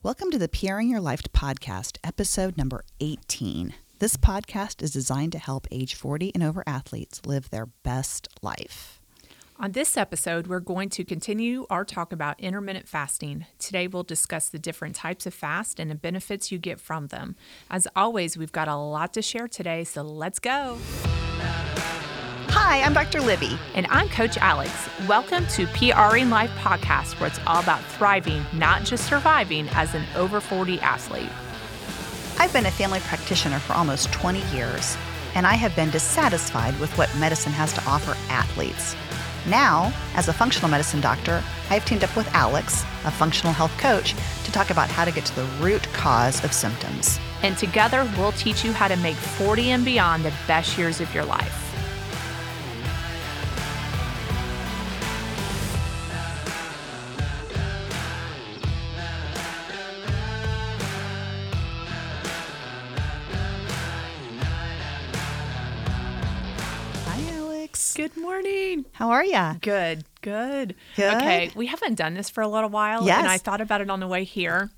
Welcome to the PRing Your Life podcast, episode number 18. This podcast is designed to help age 40 and over athletes live their best life. On this episode, we're going to continue our talk about intermittent fasting. Today, we'll discuss the different types of fast and the benefits you get from them. As always, we've got a lot to share today, so let's go. Hi, I'm Dr. Libby. And I'm Coach Alex. Welcome to PRing Life podcast, where it's all about thriving, not just surviving, as an over 40 athlete. I've been a family practitioner for almost 20 years, and I have been dissatisfied with what medicine has to offer athletes. Now, as a functional medicine doctor, I've teamed up with Alex, a functional health coach, to talk about how to get to the root cause of symptoms. And together, we'll teach you how to make 40 and beyond the best years of your life. Morning. How are ya? Good, good. Good? Okay, we haven't done this for a little while, Yes. and I thought about it on the way here.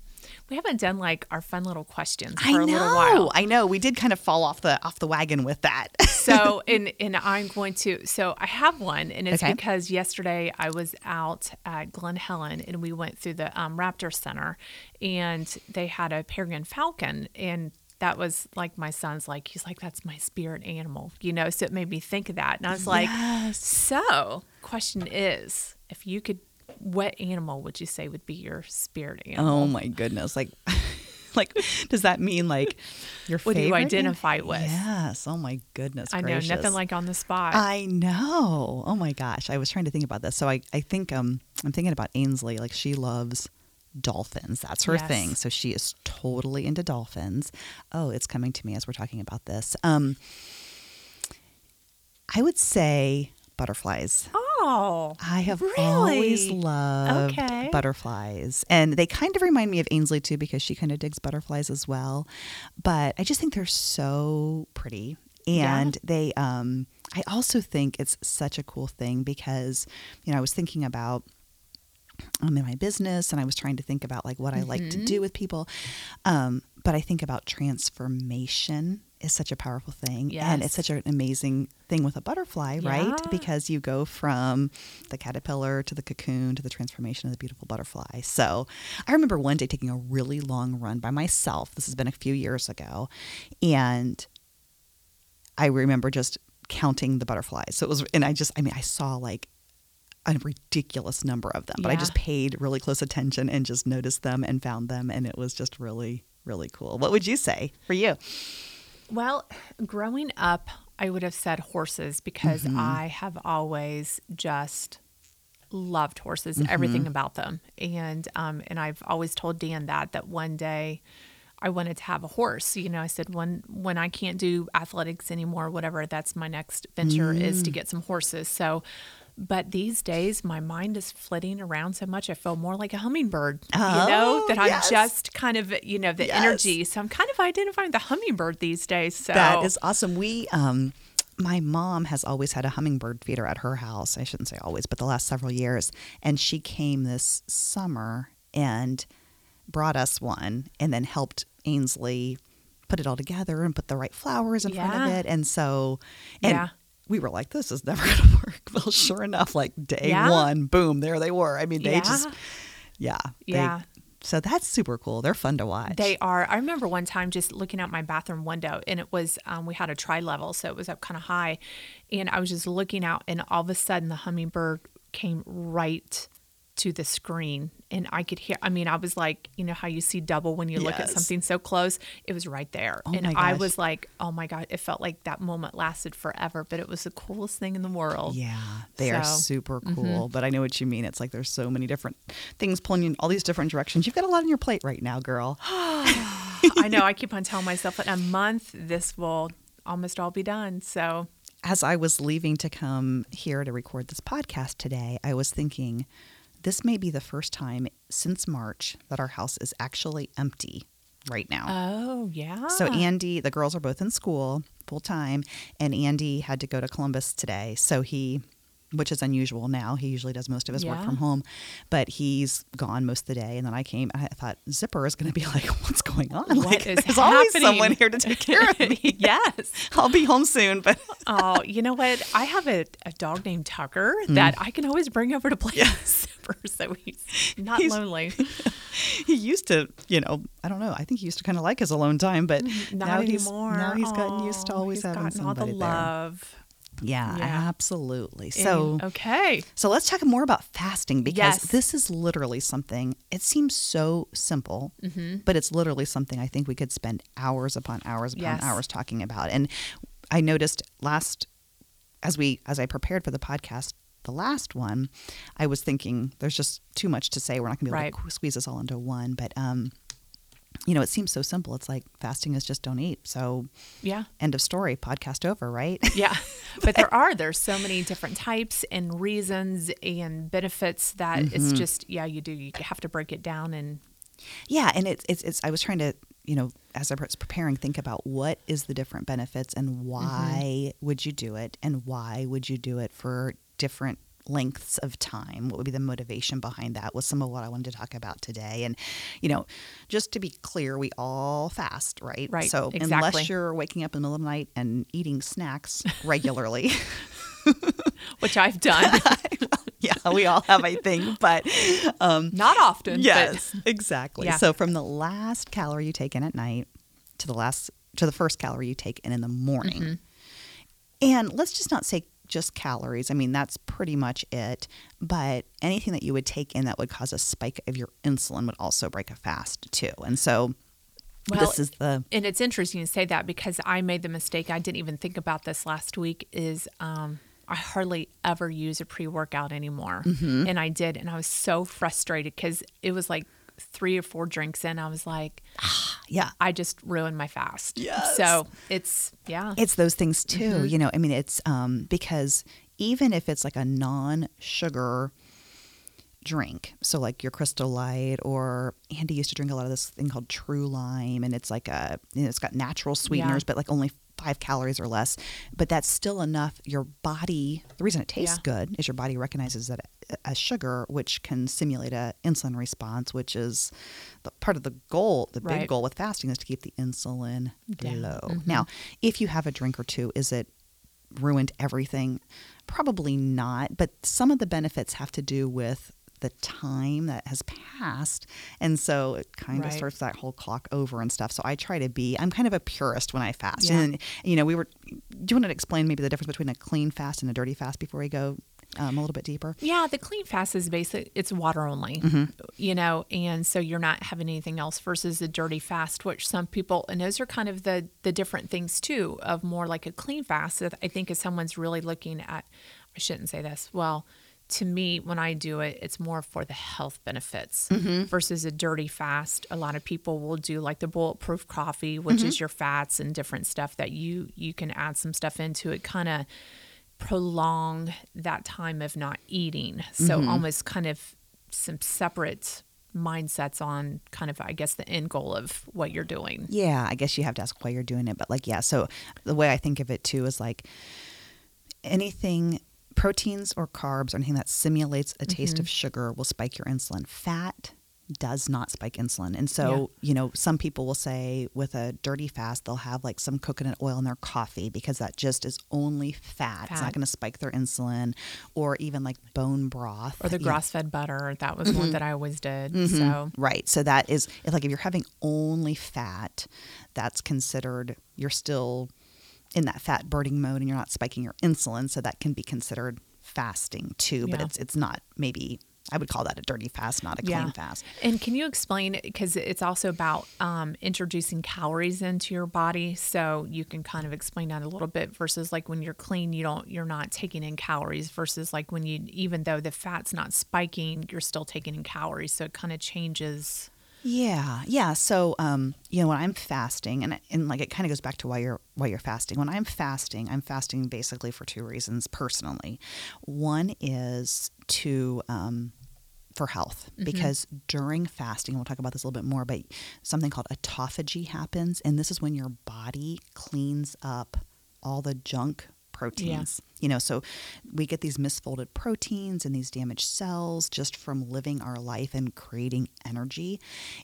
We haven't done like our fun little questions for I a know. little while. I know. We did kind of fall off the off the wagon with that. so, and and I'm going to. So I have one, and it's Okay. because yesterday I was out at Glen Helen, and we went through the um, Raptor Center, and they had a peregrine falcon, and that was like my son's like he's like that's my spirit animal, you know. So it made me think of that, and I was like, Yes. so question is, if you could, what animal would you say would be your spirit animal? Oh my goodness! Like, like, does that mean like your What do you favorite? identify with? Yes. Oh my goodness. I know nothing like on the spot. I know. Oh my gosh! I was trying to think about this. So I, I think um, I'm thinking about Ainsley. Like she loves dolphins. That's her Yes. thing. So she is totally into dolphins. Oh, it's coming to me as we're talking about this. Um, I would say butterflies. oh, I have really? always loved Okay. butterflies. And they kind of remind me of Ainsley too because she kind of digs butterflies as well. But I just think they're so pretty. Yeah. And they um I also think it's such a cool thing because you know, I was thinking about I'm in my business and I was trying to think about like what I like to Mm-hmm. do with people. Um, but I think about transformation is such a powerful thing. And it's such an amazing thing with a butterfly, right? Because you go from the caterpillar to the cocoon to the transformation of the beautiful butterfly. So I remember one day taking a really long run by myself. This has been a few years ago. And I remember just counting the butterflies. So it was, and I just, I mean, I saw like a ridiculous number of them, but I just paid really close attention and just noticed them and found them. And it was just really, really cool. What would you say for you? Well, growing up, I would have said horses because Mm-hmm. I have always just loved horses, Mm-hmm. everything about them, and um, and I've always told Dan that that one day I wanted to have a horse. You know, I said when when I can't do athletics anymore, whatever, that's my next venture is Mm. to get some horses. So. But these days, my mind is flitting around so much. I feel more like a hummingbird, you know, Oh, that I'm yes. just kind of, you know, the Yes. energy. So I'm kind of identifying the hummingbird these days. So That is awesome. We, um, my mom has always had a hummingbird feeder at her house. I shouldn't say always, but the last several years. And she came this summer and brought us one and then helped Ainsley put it all together and put the right flowers in front of it. And so, and Yeah. We were like, this is never going to work. Well, sure enough, like day Yeah. one, boom, there they were. I mean, they Yeah. just, yeah. they- Yeah. so that's super cool. They're fun to watch. They are. I remember one time just looking out my bathroom window, and it was um, we had a tri level, so it was up kind of high, and I was just looking out, and all of a sudden the hummingbird came right to the screen, and I could hear. I mean, I was like, you know how you see double when you look at something so close. It was right there, Oh and I was like, oh my god! It felt like that moment lasted forever, but it was the coolest thing in the world. Yeah, they are So, mm-hmm. super cool. But I know what you mean. It's like there's so many different things pulling you in all these different directions. You've got a lot on your plate right now, girl. I know. I keep on telling myself in a month this will almost all be done. So As I was leaving to come here to record this podcast today, I was thinking this may be the first time since March that our house is actually empty right now. Oh, yeah. So Andy, the girls are both in school full time, and Andy had to go to Columbus today. So he which is unusual now. He usually does most of his work from home, but he's gone most of the day. And then I came, I thought Zipper is going to be like, "What's going on? What like, is there's always someone here to take care of me." yes. I'll be home soon, but Oh, you know what? I have a, a dog named Tucker Hmm. that I can always bring over to play with So he's not He's- lonely. he used to, you know, I don't know. I think he used to kind of like his alone time, but. Not now he's anymore. now he's gotten used to always he's having gotten all the somebody there. love. Yeah, Yeah. absolutely. And- So okay, So let's talk more about fasting because Yes. this is literally something, it seems so simple, Mm-hmm. but it's literally something I think we could spend hours upon hours upon Yes. hours talking about. And I noticed last, as we, as I prepared for the podcast, the last one, I was thinking there's just too much to say. We're not going to be able Right. to squeeze this all into one, but, um, you know, it seems so simple. It's like fasting is just don't eat. So, yeah, end of story, podcast over, right? yeah. But there are there's so many different types and reasons and benefits that Mm-hmm. it's just yeah you do you have to break it down and Yeah, and it's it's, it's I was trying to you know as I was preparing think about what is the different benefits and why would you do it and why would you do it for different lengths of time what would be the motivation behind that was some of what i wanted to talk about today and you know just to be clear we all fast right Right, so exactly. unless you're waking up in the middle of the night and eating snacks regularly which I've done yeah we all have i think but um not often. but- Yes, exactly. Yeah. So from the last calorie you take in at night to the last to the first calorie you take in in the morning. Mm-hmm. And let's just not say just calories. I mean, that's pretty much it. But anything that you would take in that would cause a spike of your insulin would also break a fast too. And so Well, this is the And it's interesting to say that because I made the mistake. I didn't even think about this last week. Is um, I hardly ever use a pre workout anymore, Mm-hmm. and I did, and I was so frustrated because it was like three or four drinks in. I was like, yeah. I just ruined my fast. Yes. So it's yeah. It's those things too. Mm-hmm. You know, I mean, it's um, because even if it's like a non sugar drink, so like your Crystal Light, or Andy used to drink a lot of this thing called True Lime, and it's like a, you know, it's got natural sweeteners, Yeah. but like only five calories or less. But that's still enough. Your body, the reason it tastes Yeah. good is your body recognizes that as sugar, which can simulate a insulin response, which is the part of the goal. The big Right. goal with fasting is to keep the insulin Down. low. Mhm. Now, if you have a drink or two, is it ruined everything? Probably not, but some of the benefits have to do with the time that has passed. And so it kind of starts that whole clock over and stuff. So I try to be, I'm kind of a purist when I fast. Yeah. And, you know, we were, do you want to explain maybe the difference between a clean fast and a dirty fast before we go um, a little bit deeper? Yeah, the clean fast is basic. It's water only, Mm-hmm. you know, and so you're not having anything else versus the dirty fast, which some people and those are kind of the the different things too of more like a clean fast. I think if someone's really looking at, I shouldn't say this. Well, to me, when I do it, it's more for the health benefits Mm-hmm. versus a dirty fast. A lot of people will do like the bulletproof coffee, which Mm-hmm. is your fats and different stuff that you you can add some stuff into it, kind of prolong that time of not eating. So Mm-hmm. almost kind of some separate mindsets on kind of I guess the end goal of what you're doing. Yeah, I guess you have to ask why you're doing it. But like, yeah, so the way I think of it too is like anything proteins or carbs or anything that simulates a taste Mm-hmm. of sugar will spike your insulin. Fat does not spike insulin. And so, you know, some people will say with a dirty fast, they'll have like some coconut oil in their coffee because that just is only fat. It's not going to spike their insulin or even like bone broth Or the grass fed butter. That was one that I always did. Mm-hmm. So Right. So that is if like if you're having only fat, that's considered you're still in that fat burning mode and you're not spiking your insulin, so that can be considered fasting too, but Yeah. it's it's not maybe I would call that a dirty fast, not a clean fast. And can you explain because it's also about um, introducing calories into your body, so you can kind of explain that a little bit versus like when you're clean, you don't you're not taking in calories versus like when you even though the fat's not spiking, you're still taking in calories, so it kind of changes. Yeah, yeah. So, um, you know, when I'm fasting, and and like it kind of goes back to why you're why you're fasting. When I'm fasting, I'm fasting basically for two reasons personally. One is to um, for health because during fasting, we'll talk about this a little bit more, but something called autophagy happens, and this is when your body cleans up all the junk proteins. You know, so we get these misfolded proteins and these damaged cells just from living our life and creating energy.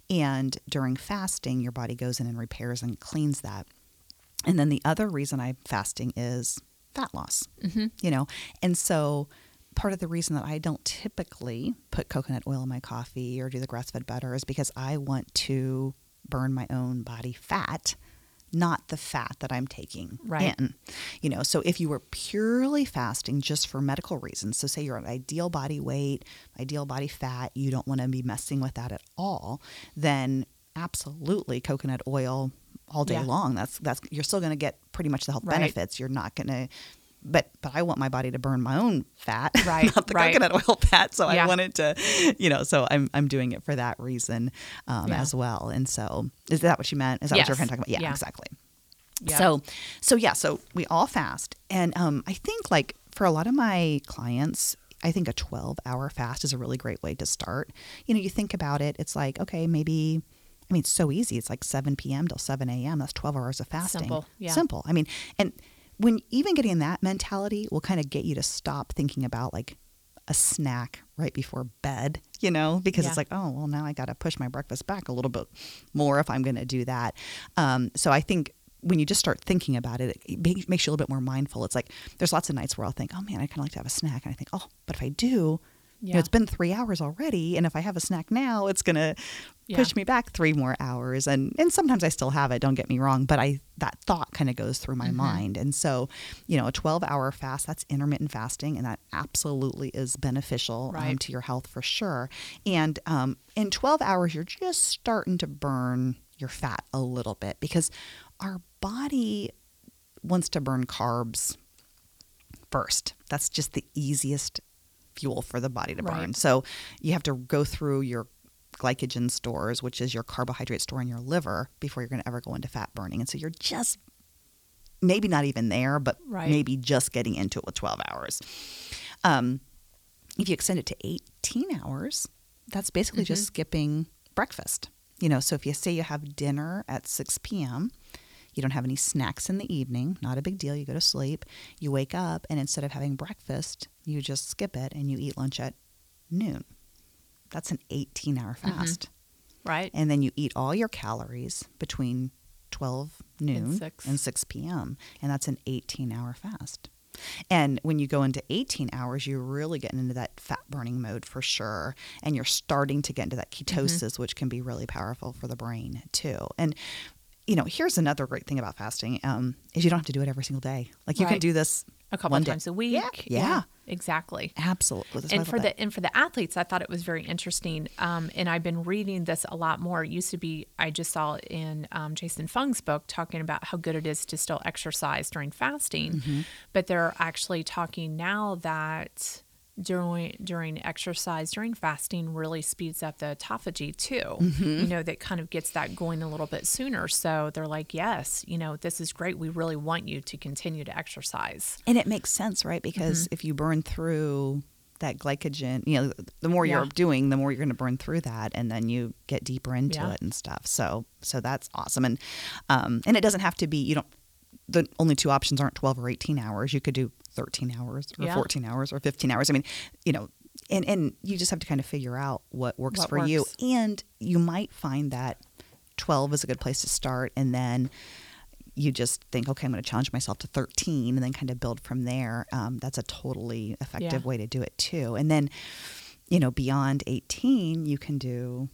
And during fasting, your body goes in and repairs and cleans that. And then the other reason I'm fasting is fat loss, mm-hmm. you know, and so part of the reason that I don't typically put coconut oil in my coffee or do the grass fed butter is because I want to burn my own body fat not the fat that I'm taking right. in. You know, so if you were purely fasting just for medical reasons, so say you're at ideal body weight, ideal body fat, you don't want to be messing with that at all, then absolutely coconut oil all day yeah. long. That's that's you're still going to get pretty much the health right. benefits. You're not going to but but I want my body to burn my own fat, right? not the right. coconut oil fat. So yeah. I wanted to, you know, so I'm I'm doing it for that reason um, yeah. as well. And so, is that what you meant? Is that yes. what you're talking about? Yeah, yeah. exactly. So so yeah, so we all fast, and um, I think like for a lot of my clients. I think a 12 hour fast is a really great way to start. You know, you think about it, it's like, okay, maybe I mean, it's so easy. It's like 7 p.m. till 7 a.m. That's 12 hours of fasting. Simple. Yeah. Simple. I mean, and when even getting that mentality will kind of get you to stop thinking about like a snack right before bed, you know, because yeah. it's like, oh, well, now I got to push my breakfast back a little bit more if I'm going to do that. Um, so I think when you just start thinking about it, it makes you a little bit more mindful. It's like there's lots of nights where I'll think, oh man, I kind of like to have a snack. And I think, oh, but if I do, yeah. You know, it's been three hours already, and if I have a snack now, it's gonna yeah. push me back three more hours. And and sometimes I still have it. Don't get me wrong, but I that thought kind of goes through my mm-hmm. mind. And so, you know, a 12 hour fast that's intermittent fasting, and that absolutely is beneficial um, right. um, to your health for sure. And um, in 12 hours, you're just starting to burn your fat a little bit because our body wants to burn carbs first. That's just the easiest fuel for the body to burn. Right. So you have to go through your glycogen stores, which is your carbohydrate store in your liver, before you're going to ever go into fat burning. And so you're just maybe not even there, but right. maybe just getting into it with 12 hours. Um, if you extend it to 18 hours, that's basically mm-hmm. just skipping breakfast. You know, so if you say you have dinner at 6 p.m., you don't have any snacks in the evening, not a big deal. You go to sleep, you wake up, and instead of having breakfast, you just skip it and you eat lunch at noon. That's an 18 hour mm-hmm. fast. Mm-hmm. Right. And then you eat all your calories between 12 noon and 6. and 6 p.m. And that's an 18 hour fast. And when you go into 18 hours, you're really getting into that fat burning mode for sure. And you're starting to get into that mm-hmm. ketosis, mm-hmm. which can be really powerful for the brain too. And you know, here's another great thing about fasting um, is you don't have to do it every single day. Like you right. can do this a couple times day. a week. Yeah, yeah. yeah. exactly. Absolutely. That's and for the and for the athletes, I thought it was very interesting. Um, and I've been reading this a lot more. It used to be I just saw in um, Jason Fung's book talking about how good it is to still exercise during fasting, mm-hmm. but they're actually talking now that during during exercise during fasting really speeds up the autophagy too mm-hmm. you know that kind of gets that going a little bit sooner. So they're like yes you know this is great. We really want you to continue to exercise. And it makes sense right? Because mm-hmm. if you burn through that glycogen you know the more you're doing the more you're going to burn through that and then you get deeper into yeah. it and stuff. So so that's awesome. And um and it doesn't have to be you don't the only two options aren't 12 or 18 hours. You could do 13 hours or yeah. 14 hours or 15 hours. I mean, you know, and, and you just have to kind of figure out what works what for works. you. And you might find that 12 is a good place to start. And then you just think, okay, I'm going to challenge myself to 13 and then kind of build from there. Um, that's a totally effective yeah. way to do it too. And then, you know, beyond 18, you can do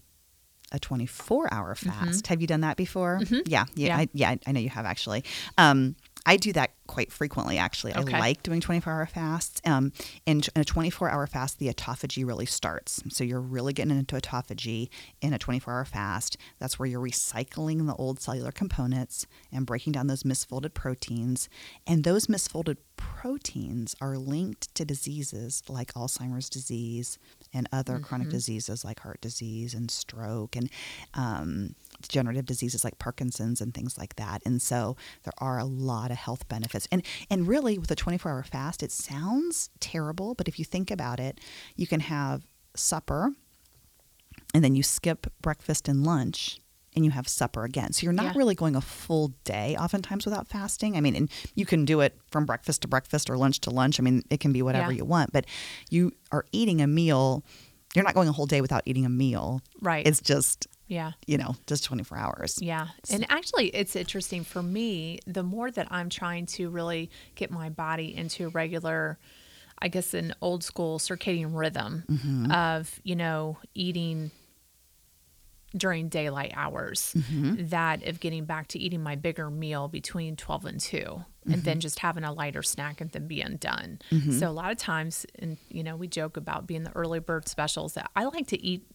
a 24 hour mm-hmm. fast. Mm-hmm. Have you done that before? Mm-hmm. Yeah, yeah, yeah. I, yeah. I know you have actually. Um, I do that quite frequently, actually. Okay. I like doing 24 hour fasts. Um, in, in a 24 hour fast, the autophagy really starts. So you're really getting into autophagy in a 24 hour fast. That's where you're recycling the old cellular components and breaking down those misfolded proteins. And those misfolded proteins are linked to diseases like Alzheimer's disease and other mm-hmm. chronic diseases like heart disease and stroke and um, degenerative diseases like Parkinson's and things like that. And so there are a lot of health benefits. And and really with a 24-hour fast, it sounds terrible, but if you think about it, you can have supper and then you skip breakfast and lunch and you have supper again. So you're not Yeah. really going a full day oftentimes without fasting. I mean, and you can do it from breakfast to breakfast or lunch to lunch. I mean, it can be whatever Yeah. you want, but you are eating a meal. You're not going a whole day without eating a meal. Right. It's just, yeah. you know, just 24 hours. Yeah. And actually, it's interesting for me, the more that I'm trying to really get my body into a regular, I guess, an old school circadian rhythm Mm-hmm. of, you know, eating during daylight hours, Mm-hmm. that of getting back to eating my bigger meal between 12 and 2, and Mm-hmm. then just having a lighter snack and then being done. So a lot of times, and, you know, we joke about being the early bird specials that I like to eat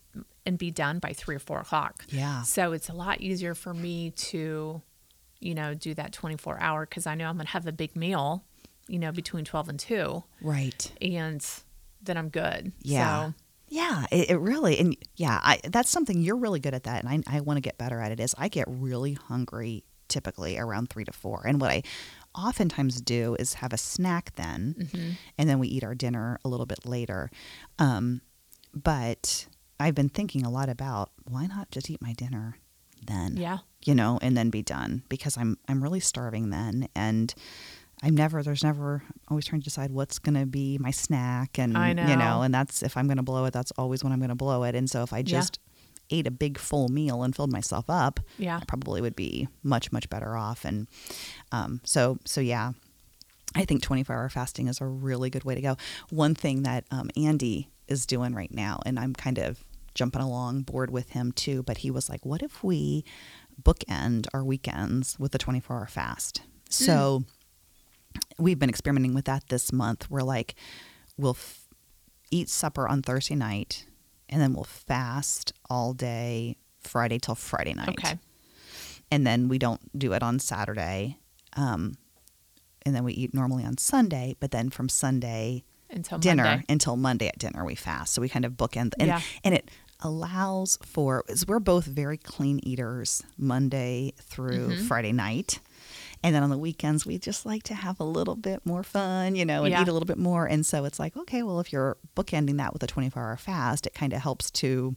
and be done by three or four o'clock. Yeah. So it's a lot easier for me to, you know, do that 24 hour because I know I'm going to have a big meal, you know, between 12 and 2, Right. and then I'm good. Yeah. So, Yeah, it, it really and yeah, I that's something you're really good at that, and I I want to get better at it. Is I get really hungry typically around three to four, and what I oftentimes do is have a snack then, Mm-hmm. and then we eat our dinner a little bit later. Um, but I've been thinking a lot about why not just eat my dinner then, yeah. you know, and then be done because I'm I'm really starving then, and I'm never there's never always trying to decide what's going to be my snack and I you know. know and that's if I'm going to blow it that's always when I'm going to blow it and so if I Yeah. just ate a big full meal and filled myself up Yeah. I probably would be much much better off and um so so yeah I think 24 hour fasting is a really good way to go. One thing that um, Andy is doing right now, and I'm kind of jumping along board with him too, but he was like, what if we bookend our weekends with a 24 hour fast? So we've been experimenting with that this month. We're like, we'll f- eat supper on Thursday night, and then we'll fast all day Friday till Friday night Okay. and then we don't do it on Saturday. Um, and then we eat normally on Sunday, but then from Sunday Until dinner Monday. until Monday at dinner we fast. So we kind of bookend and Yeah. and it allows for is we're both very clean eaters Monday through Mm-hmm. Friday night. And then on the weekends we just like to have a little bit more fun, you know, and Yeah. eat a little bit more. And so it's like, okay, well if you're bookending that with a 24-hour fast, it kind of helps to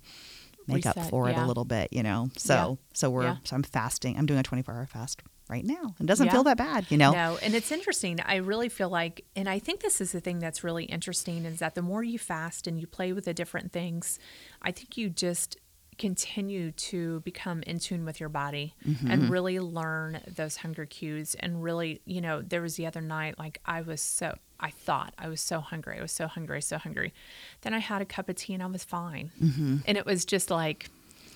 make up Reset, for it a little bit, you know. So Yeah. so we're Yeah. so I'm fasting. I'm doing a 24-hour fast right now. It doesn't Yeah. feel that bad, you know. No, and it's interesting. I really feel like, and I think this is the thing that's really interesting is that the more you fast and you play with the different things, I think you just continue to become in tune with your body Mm-hmm. and really learn those hunger cues. And really, you know, there was the other night, like I was so, I thought I was so hungry. I was so hungry, so hungry. Then I had a cup of tea and I was fine. And it was just like,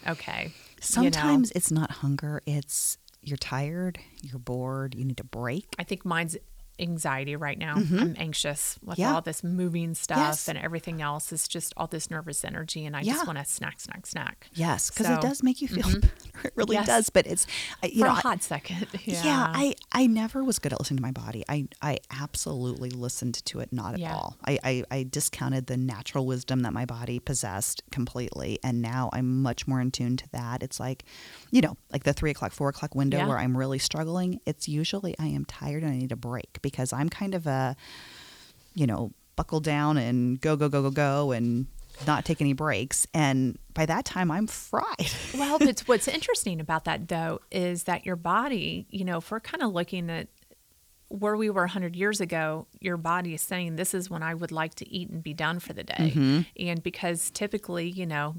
okay. you know. Sometimes it's not hunger, it's you're tired, you're bored, you need a break. I think mine's anxiety right now. I'm anxious with Mm-hmm. Yeah. all this moving stuff Yes. and everything else. It's just all this nervous energy, and I Yeah. just want to snack, snack, snack. Yes, because So- it does make you feel better. It really Yes. does. But it's I- you For know a I- hot second. Yeah. yeah. I I never was good at listening to my body. I I absolutely listened to it not at all. I, I I discounted the natural wisdom that my body possessed completely, and now I'm much more in tune to that. It's like, you know, like the three o'clock, four o'clock window Yeah. where I'm really struggling. It's usually I am tired and I need a break because I'm kind of a, you know, buckle down and go go go go go and not take any breaks. And by that time, I'm fried. well, but what's interesting about that though is that your body, you know, if we're kind of looking at where we were 100 years ago, your body is saying, This is when I would like to eat and be done for the day. Mm-hmm. And because typically, you know,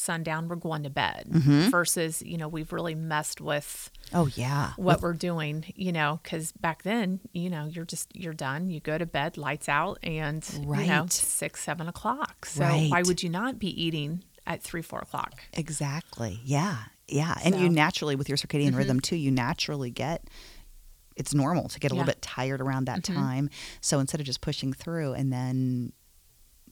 sundown, we're going to bed Mm-hmm. versus, you know, we've really messed with Oh yeah, what we're doing, you know, because back then, you know, you're just you're done. You go to bed, lights out, and you know, six, seven o'clock. So why would you not be eating at three, four o'clock? Exactly. Yeah. Yeah. And you So- Mm-hmm. naturally, with your circadian rhythm too, you naturally get it's normal to get a Yeah. Mm-hmm. little bit tired around that time. So instead of just pushing through and then,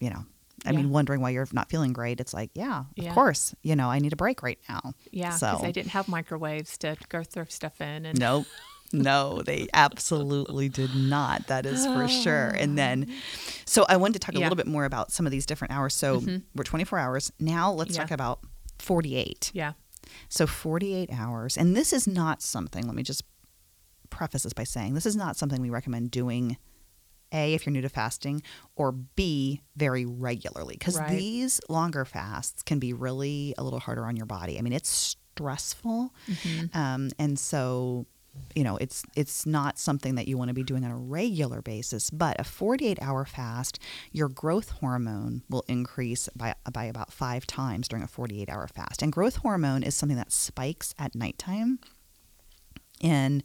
you know, I Yeah. mean, wondering why you're not feeling great, it's like, yeah, Yeah. of course, you know, I need a break right now. Yeah, So, because I didn't have microwaves to go throw stuff in, and nope. No, they absolutely did not. That is for sure. And then, so I wanted to talk a Yeah. little bit more about some of these different hours. So mm-hmm. we're 24 hours. Now let's Yeah. talk about 48. yeah, So 48 hours. And this is not something, let me just preface this by saying this is not something we recommend doing A, if you're new to fasting, or B, very regularly. Because Right. these longer fasts can be really a little harder on your body. I mean, it's stressful. Um, and so you know it's it's not something that you want to be doing on a regular basis but a 48 hour fast your growth hormone will increase by by about 5 times during a 48 hour fast and growth hormone is something that spikes at nighttime and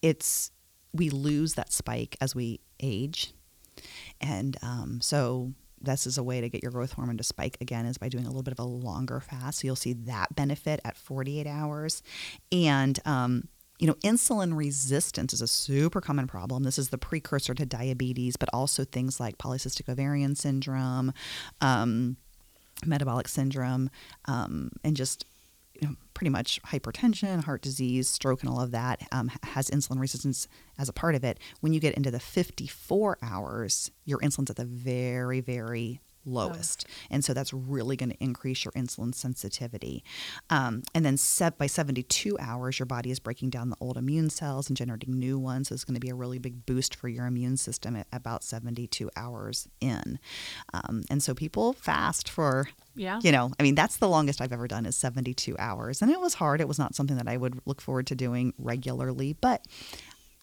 it's we lose that spike as we age. And um, so this is a way to get your growth hormone to spike again is by doing a little bit of a longer fast. So you'll see that benefit at 48 hours. And um, you know, insulin resistance is a super common problem. This is the precursor to diabetes, but also things like polycystic ovarian syndrome, um, metabolic syndrome, um, and just you know, pretty much hypertension, heart disease, stroke, and all of that um, has insulin resistance as a part of it. When you get into the 54 hours, your insulin's at the very, very lowest. Oh. And so that's really going to increase your insulin sensitivity. Um, and then set by 72 hours, your body is breaking down the old immune cells and generating new ones. So it's going to be a really big boost for your immune system at about 72 hours in. Um, and so people fast for yeah. You know, I mean, that's the longest I've ever done is 72 hours. And it was hard. It was not something that I would look forward to doing regularly, but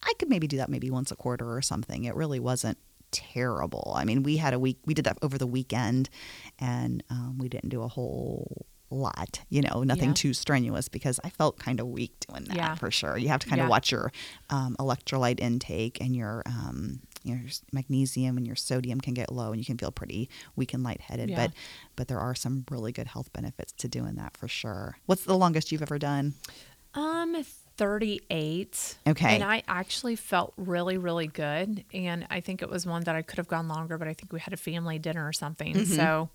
I could maybe do that maybe once a quarter or something. It really wasn't terrible. I mean, we had a week, we did that over the weekend and um, we didn't do a whole lot, you know, nothing yeah. too strenuous because I felt kind of weak doing that yeah. for sure. You have to kind yeah. of watch your um, electrolyte intake and your, um, your magnesium and your sodium can get low and you can feel pretty weak and lightheaded. But but there are some really good health benefits to doing that for sure. What's the longest you've ever done? Um, 38. Okay. And I actually felt really, really good. And I think it was one that I could have gone longer, but I think we had a family dinner or something. Mm-hmm. So,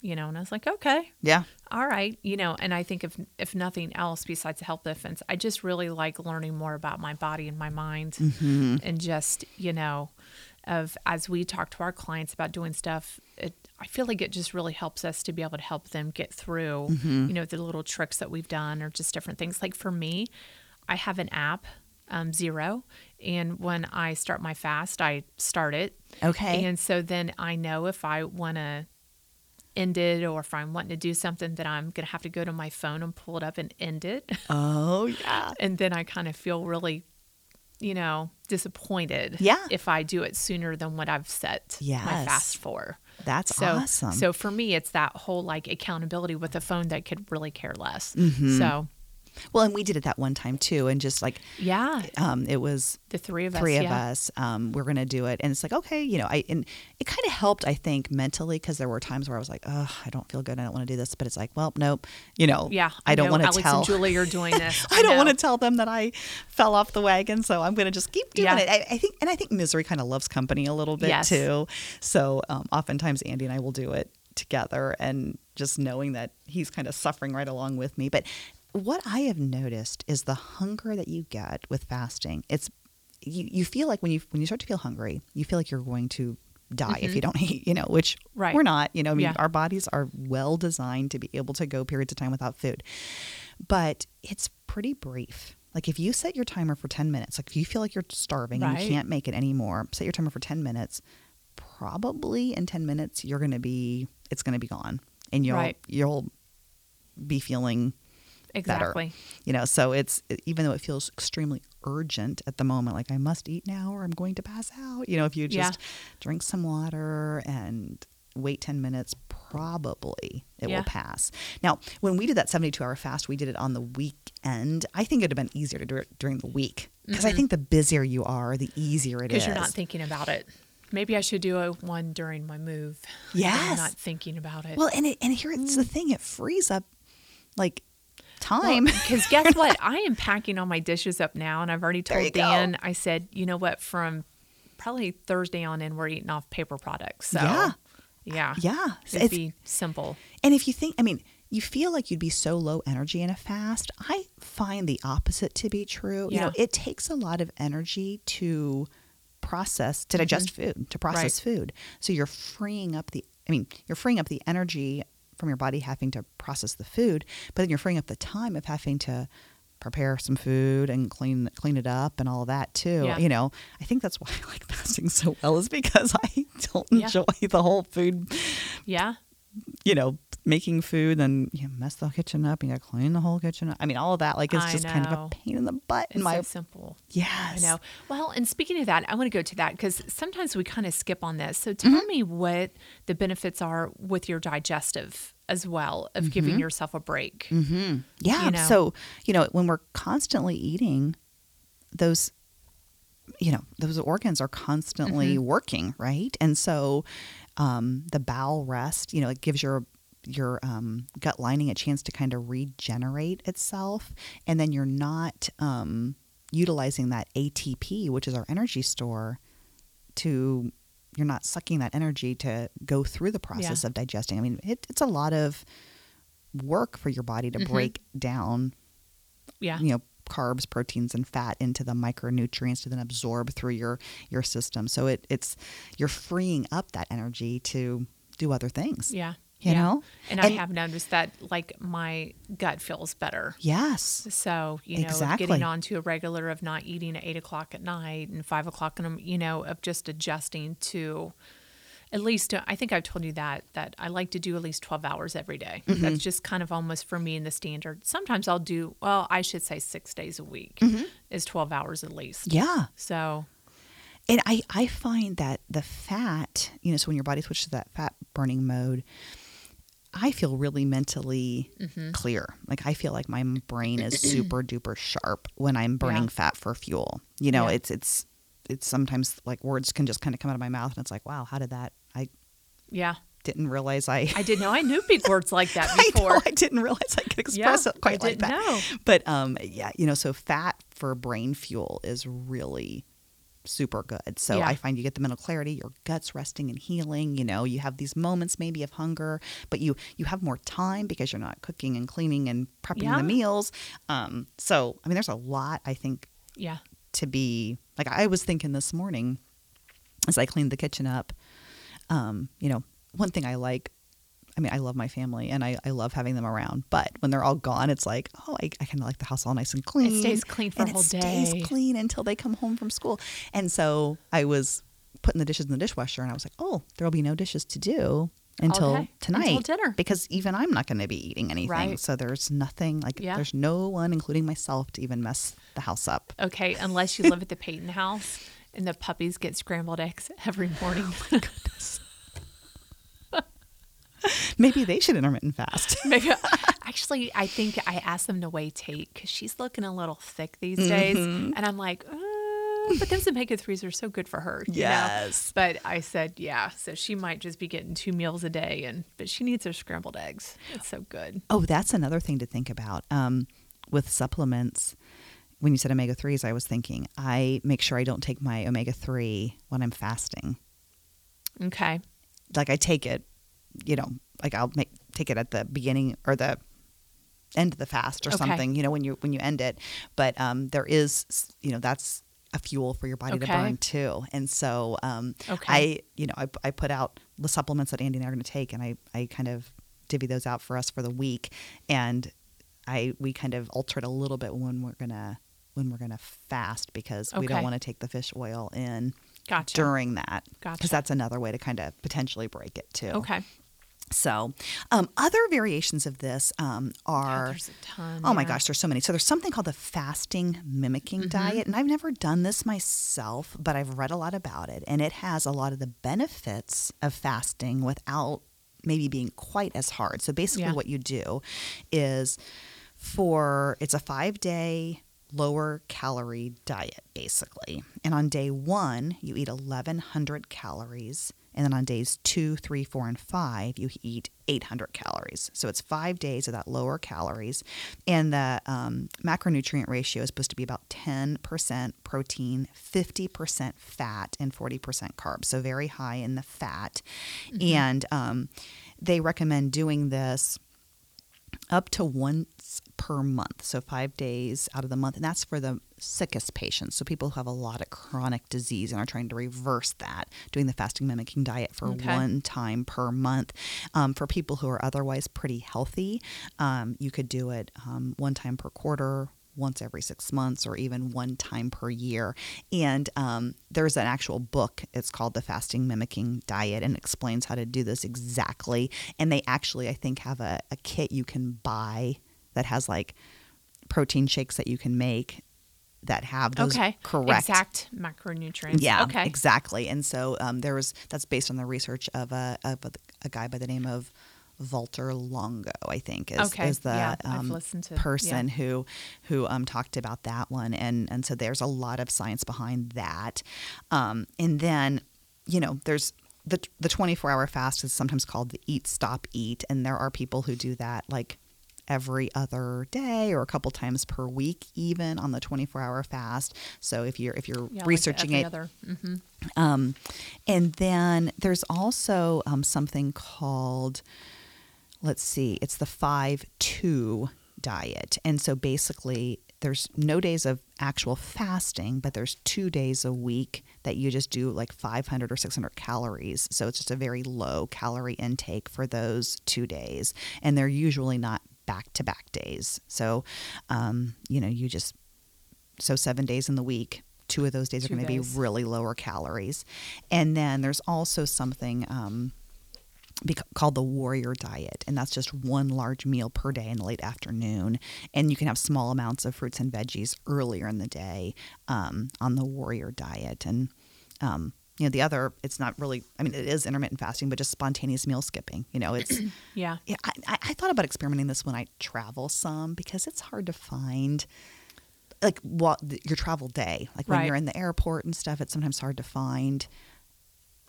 you know, and I was like, okay. Yeah. All right. You know, and I think if if nothing else besides the health benefits, I just really like learning more about my body and my mind mm-hmm. and just, you know, of as we talk to our clients about doing stuff, it, I feel like it just really helps us to be able to help them get through, mm-hmm. you know, the little tricks that we've done or just different things. Like for me, I have an app, um, Zero, and when I start my fast, I start it. Okay. And so then I know if I want to end it or if I'm wanting to do something that I'm going to have to go to my phone and pull it up and end it. Oh, yeah. and then I kind of feel really, you know, disappointed. Yeah. If I do it sooner than what I've set yes. my fast for. That's so, awesome. So for me, it's that whole like accountability with a phone that could really care less. Mm-hmm. So well, and we did it that one time too, and just like yeah, um, it was the three of us. Three of yeah. us. Um, we're gonna do it, and it's like okay, you know, I and it kind of helped, I think, mentally because there were times where I was like, oh, I don't feel good, I don't want to do this, but it's like, well, nope, you know, yeah, I, I don't want to tell and Julie are doing this. I, I don't want to tell them that I fell off the wagon, so I'm gonna just keep doing yeah. it. I, I, think, and I think misery kind of loves company a little bit yes. too. So um, oftentimes Andy and I will do it together and just knowing that he's kind of suffering right along with me. But what I have noticed is the hunger that you get with fasting. It's you, you feel like when you when you start to feel hungry, you feel like you're going to die mm-hmm. if you don't eat, you know, which right. we're not, you know, I mean, yeah. our bodies are well designed to be able to go periods of time without food. But it's pretty brief. Like if you set your timer for 10 minutes, like if you feel like you're starving right. and you can't make it anymore, set your timer for 10 minutes. Probably in 10 minutes you're going to be it's going to be gone and you'll right. you'll be feeling exactly. better. You know, so it's even though it feels extremely urgent at the moment, like I must eat now or I'm going to pass out. You know, if you just yeah. drink some water and wait 10 minutes, probably it yeah. will pass. Now, when we did that 72 hour fast, we did it on the weekend. I think it'd have been easier to do it during the week because mm-hmm. I think the busier you are, the easier it is. Because you're not thinking about it. Maybe I should do a one during my move. Yes. I'm not thinking about it. Well, and it, and here's the thing: it frees up like time. Because well, guess what? I am packing all my dishes up now, and I've already told Dan. Go. I said, you know what? From probably Thursday on in, we're eating off paper products. So, yeah, yeah, yeah. It'd it's be simple. And if you think, I mean, you feel like you'd be so low energy in a fast. I find the opposite to be true. Yeah. You know, it takes a lot of energy to process to digest mm-hmm. food to process right. food so you're freeing up the i mean you're freeing up the energy from your body having to process the food, but then you're freeing up the time of having to prepare some food and clean clean it up and all of that too. Yeah. You know, I think that's why I like fasting so well is because I don't yeah. enjoy the whole food. Yeah. You know, making food, then you mess the kitchen up. You got to clean the whole kitchen up. I mean, all of that, like, it's I just kind of a pain in the butt. It's in my so simple. yes, I know. Well, and speaking of that, I want to go to that because sometimes we kind of skip on this. So tell Mm-hmm. me what the benefits are with your digestive as well of Mm-hmm. giving yourself a break. Yeah. you know? So, you know, when we're constantly eating, those, you know, those organs are constantly Mm-hmm. working, right? And so um, the bowel rest, you know, it gives your your um, gut lining a chance to kind of regenerate itself. And then you're not um, utilizing that ATP, which is our energy store, to you're not sucking that energy to go through the process Yeah. of digesting. I mean, it, it's a lot of work for your body to Mhm. break down, Yeah. you know, carbs, proteins, and fat into the micronutrients to then absorb through your your system. So it it's you're freeing up that energy to do other things. Yeah. You yeah. know? And, I have noticed that like my gut feels better. Yes. So, you know, Exactly. getting onto a regular of not eating at eight o'clock at night and five o'clock in the, you know, of just adjusting to at least, I think I've told you that, that I like to do at least 12 hours every day. Mm-hmm. That's just kind of almost for me in the standard. Sometimes I'll do, well, I should say six days a week is 12 hours at least. Mm-hmm. Yeah. So, And I, I find that the fat, you know, so when your body switches to that fat burning mode, I feel really mentally Mm-hmm. clear. Like I feel like my brain is super duper sharp when I'm burning Yeah. fat for fuel. You know, Yeah. it's it's it's sometimes like words can just kind of come out of my mouth and it's like, wow, how did that yeah. didn't realize I I didn't know I knew big words like that I know, before. I didn't realize I could express Yeah, it quite I like didn't that. know. But um, yeah, you know, so fat for brain fuel is really super good. So Yeah. I find you get the mental clarity, your gut's resting and healing. You know, you have these moments maybe of hunger, but you you have more time because you're not cooking and cleaning and prepping Yeah. the meals. Um, so I mean, there's a lot I think Yeah. to be like I was thinking this morning as I cleaned the kitchen up. Um, you know, one thing I like, I mean, I love my family and I, I love having them around, but when they're all gone, it's like, oh, I, I kind of like the house all nice and clean. It stays clean for a and whole it stays clean until they come home from school. And so I was putting the dishes in the dishwasher and I was like, oh, there'll be no dishes to do until day, tonight. until dinner. Because even I'm not going to be eating anything. Right. So there's nothing, like, Yeah. there's no one, including myself, to even mess the house up. Okay, unless you live at the Peyton house and the puppies get scrambled eggs every morning. Maybe they should intermittent fast. Maybe, actually, I think I asked them to weigh Tate because she's looking a little thick these days, Mm-hmm. and I'm like, uh, but those omega threes are so good for her. you know? Yes. But I said, yeah, so she might just be getting two meals a day, and but she needs her scrambled eggs. It's so good. Oh, that's another thing to think about. Um, with supplements, when you said omega 3s, I was thinking I make sure I don't take my omega 3 when I'm fasting. Okay. Like I take it, you know, like I'll make take it at the beginning or the end of the fast or Okay. something, you know, when you when you end it. But um, there is, you know, that's a fuel for your body to burn too. And so um, Okay. I, you know, I, I put out the supplements that Andy and I are going to take, and I, I kind of divvy those out for us for the week, and I we kind of alter it a little bit when we're gonna when we're gonna fast because we don't want to take the fish oil in Gotcha. during that Gotcha. because that's another way to kind of potentially break it too. Okay. So, um, other variations of this um, Yeah, are. there's a ton. Oh my yeah. gosh, there's so many. So there's something called the fasting mimicking diet, and I've never done this myself, but I've read a lot about it, and it has a lot of the benefits of fasting without maybe being quite as hard. So basically, Yeah. what you do is for it's a five day lower calorie diet basically. And on day one you eat 1100 calories. And then on days two three four and five you eat 800 calories. So it's five days of that lower calories. And the um, macronutrient ratio is supposed to be about 10% protein 50% fat and 40% carbs. So very high in the fat. And um, they recommend doing this up to once per month. So five days out of the month. And that's for the sickest patients. So people who have a lot of chronic disease and are trying to reverse that, doing the fasting mimicking diet for Okay. one time per month. Um, for people who are otherwise pretty healthy, um, you could do it um, one time per quarter. once every six months or even one time per year. And um, there's an actual book. It's called The Fasting Mimicking Diet and explains how to do this exactly. And they actually, I think, have a, a kit you can buy that has like protein shakes that you can make that have those okay. correct exact macronutrients. yeah, Okay. exactly. And so um, there was that's based on the research of a, of a, a guy by the name of Walter Longo, I think, is, Okay, is the yeah, um, to- person who who um, talked about that one, and and so there's a lot of science behind that. Um, and then, you know, there's the the 24 hour fast is sometimes called the eat stop eat, and there are people who do that like every other day or a couple times per week even on the 24 hour fast so if you're if you're Yeah, researching every it Other, mhm. um, and then there's also um, something called, let's see, it's the 5 2 diet. And so basically, there's no days of actual fasting, but there's two days a week that you just do like 500 or 600 calories. So it's just a very low calorie intake for those two days. And they're usually not back to back days. So, um, you know, you just so seven days in the week two of those days are going to be really lower calories. And then there's also something um, called the warrior diet and that's just one large meal per day in the late afternoon. And you can have small amounts of fruits and veggies earlier in the day um, on the warrior diet. And um, you know the other it's not really i mean it is intermittent fasting but just spontaneous meal skipping you know it's Yeah. yeah, I, I thought about experimenting this when I travel some because it's hard to find like what your travel day, like when Right. you're in the airport and stuff. It's sometimes hard to find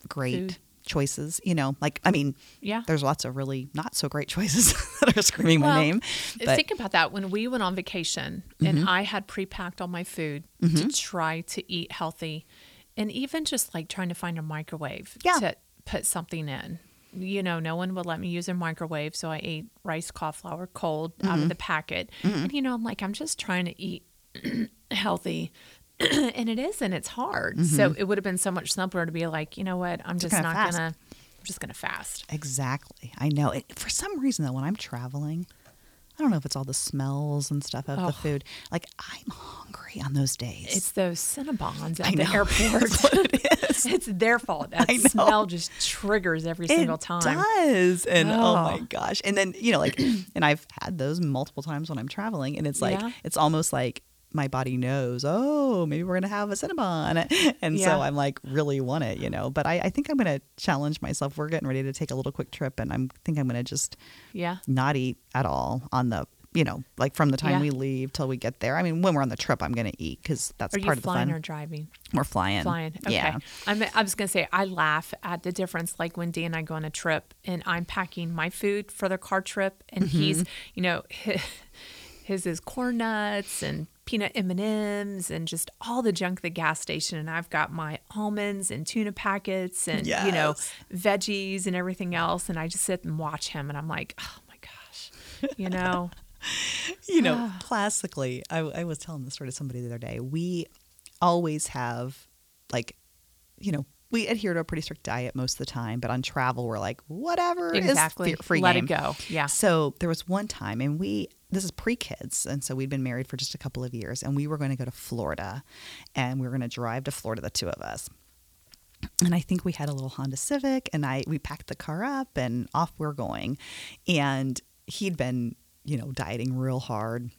great Food. choices. You know, like I mean, Yeah. there's lots of really not so great choices that are screaming my name. But Mm-hmm. Think about that. When we went on vacation and I had pre-packed all my food to try to eat healthy, and even just like trying to find a microwave Yeah. to put something in. You know, no one would let me use a microwave, so I ate rice cauliflower cold out Mm-hmm. of the packet. And you know, I'm like, I'm just trying to eat healthy. and it is, and it's hard. So it would have been so much simpler to be like, you know what, I'm just not fast. gonna, I'm just gonna fast. exactly, I know. It, for some reason though, when I'm traveling. I don't know if it's all the smells and stuff of Oh. the food. Like I'm hungry on those days. It's those Cinnabons I at the know. airport. That's what it is. it's their fault. That I know. smell just triggers every single it time. It does. And oh. my Oh. gosh. And then, you know, like, and I've had those multiple times when I'm traveling, and it's like, Yeah. it's almost like my body knows, oh, maybe we're going to have a Cinnabon. And Yeah. so I'm like, really want it, you know. But I, I think I'm going to challenge myself. We're getting ready to take a little quick trip, and I'm think I'm going to just Yeah. not eat at all on the, you know, like from the time Yeah. we leave till we get there. I mean, when we're on the trip, I'm going to eat because that's Are part of the flying fun. or driving? we're flying. Flying. Okay. Yeah. I'm, I was going to say, I laugh at the difference. Like when Dan and I go on a trip and I'm packing my food for the car trip and Mm-hmm. he's, you know, his is corn nuts and peanut M&Ms and just all the junk the gas station. And I've got my almonds and tuna packets and, you know, veggies and everything else. And I just sit and watch him and I'm like, oh my gosh, you know, you know, ah. classically, I, I was telling this story to somebody the other day. We always have, like, you know, we adhere to a pretty strict diet most of the time, but on travel, we're like, whatever exactly. is fe- free Let game. it go. Yeah. So there was one time, and we, this is pre kids, and so we'd been married for just a couple of years, and we were going to go to Florida, and we were going to drive to Florida, the two of us. And I think we had a little Honda Civic, and I we packed the car up, and off we're going. And he'd been, you know, dieting real hard,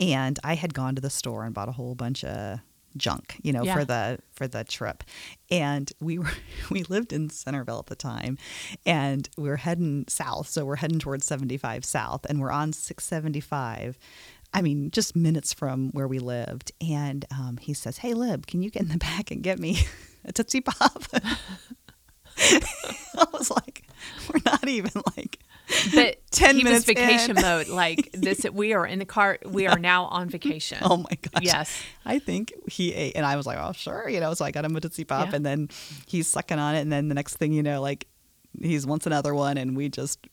and I had gone to the store and bought a whole bunch of junk, you know, Yeah. for the for the trip. And we were we lived in Centerville at the time and we are heading south. So we're heading towards 75 south and we're on 675. I mean, just minutes from where we lived. And um, he says, Hey, Lib, can you get in the back and get me a Tootsie Pop? I was like, We're not even like But 10 he minutes was vacation in. mode. Like this, we are in the car. We are now on vacation. Oh my gosh. Yes. I think he ate, and I was like, oh, sure, you know. So I got him a Tootsie Pop, Yeah. and then he's sucking on it, and then the next thing you know, like he's wants another one, and we just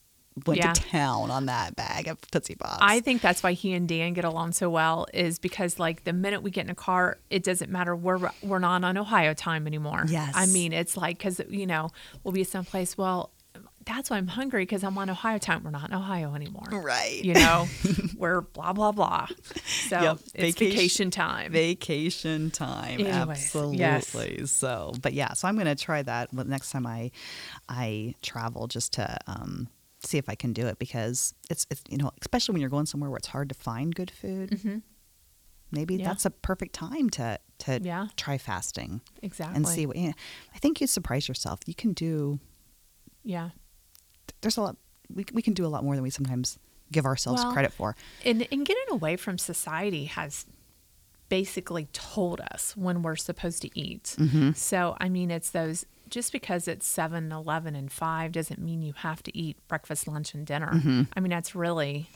went Yeah. to town on that bag of Tootsie Pops. I think that's why he and Dan get along so well is because like the minute we get in a car, it doesn't matter. We're we're not on Ohio time anymore. Yes. I mean it's like because you know we'll be someplace. Well, that's why I'm hungry because I'm on Ohio time. We're not in Ohio anymore. Right. You know, we're blah, blah, blah. So Yep. it's Vacation- vacation time. Vacation time, Anyways, absolutely. yes. So, but yeah, so I'm going to try that next time I, I travel, just to um, see if I can do it because it's, it's you know especially when you're going somewhere where it's hard to find good food. Mhm. Maybe Yeah. that's a perfect time to to Yeah. try fasting Exactly. and see what. Yeah, I think you'd surprise yourself. You can do. Yeah. There's a lot. We we can do a lot more than we sometimes give ourselves Well, credit for. And, and getting away from society has basically told us when we're supposed to eat. Mm-hmm. So, I mean, it's those just because it's 7, 11, and 5 doesn't mean you have to eat breakfast, lunch, and dinner. Mm-hmm. I mean, that's really,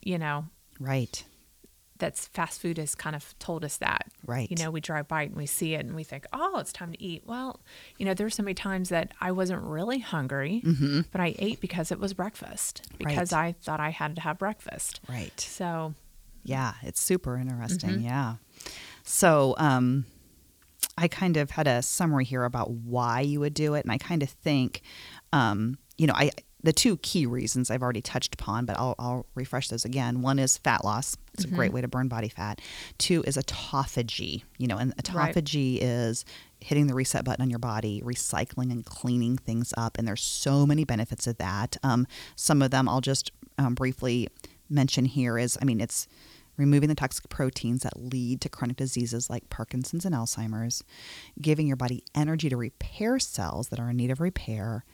you know, Right. That's fast food has kind of told us that. Right. You know, we drive by and we see it and we think, oh, it's time to eat. Well, you know, there there's so many times that I wasn't really hungry, but I ate because it was breakfast, because Mm-hmm. Right. I thought I had to have breakfast. Right. So, Yeah, it's super interesting. Mm-hmm. Yeah. So, um, I kind of had a summary here about why you would do it, and I kind of think, um, you know, I the two key reasons I've already touched upon, but I'll, I'll refresh those again. One is fat loss; it's Mm-hmm. a great way to burn body fat. Two is autophagy. You know, and Right. autophagy is hitting the reset button on your body, recycling and cleaning things up, and there's so many benefits of that. Um, some of them I'll just um, briefly mention here is, I mean, it's removing the toxic proteins that lead to chronic diseases like Parkinson's and Alzheimer's, giving your body energy to repair cells that are in need of repair,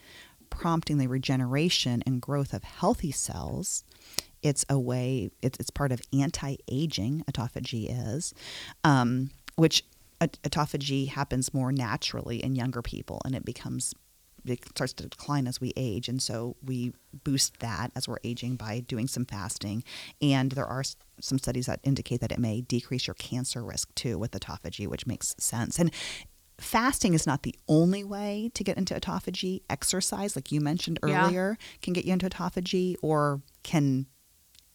prompting the regeneration and growth of healthy cells. It's a way, it's, it's part of anti aging, autophagy is, um, which autophagy happens more naturally in younger people and it becomes it starts to decline as we age. And so we boost that as we're aging by doing some fasting. And there are some studies that indicate that it may decrease your cancer risk too with autophagy which makes sense. And fasting is not the only way to get into autophagy exercise like you mentioned Yeah. earlier can get you into autophagy or can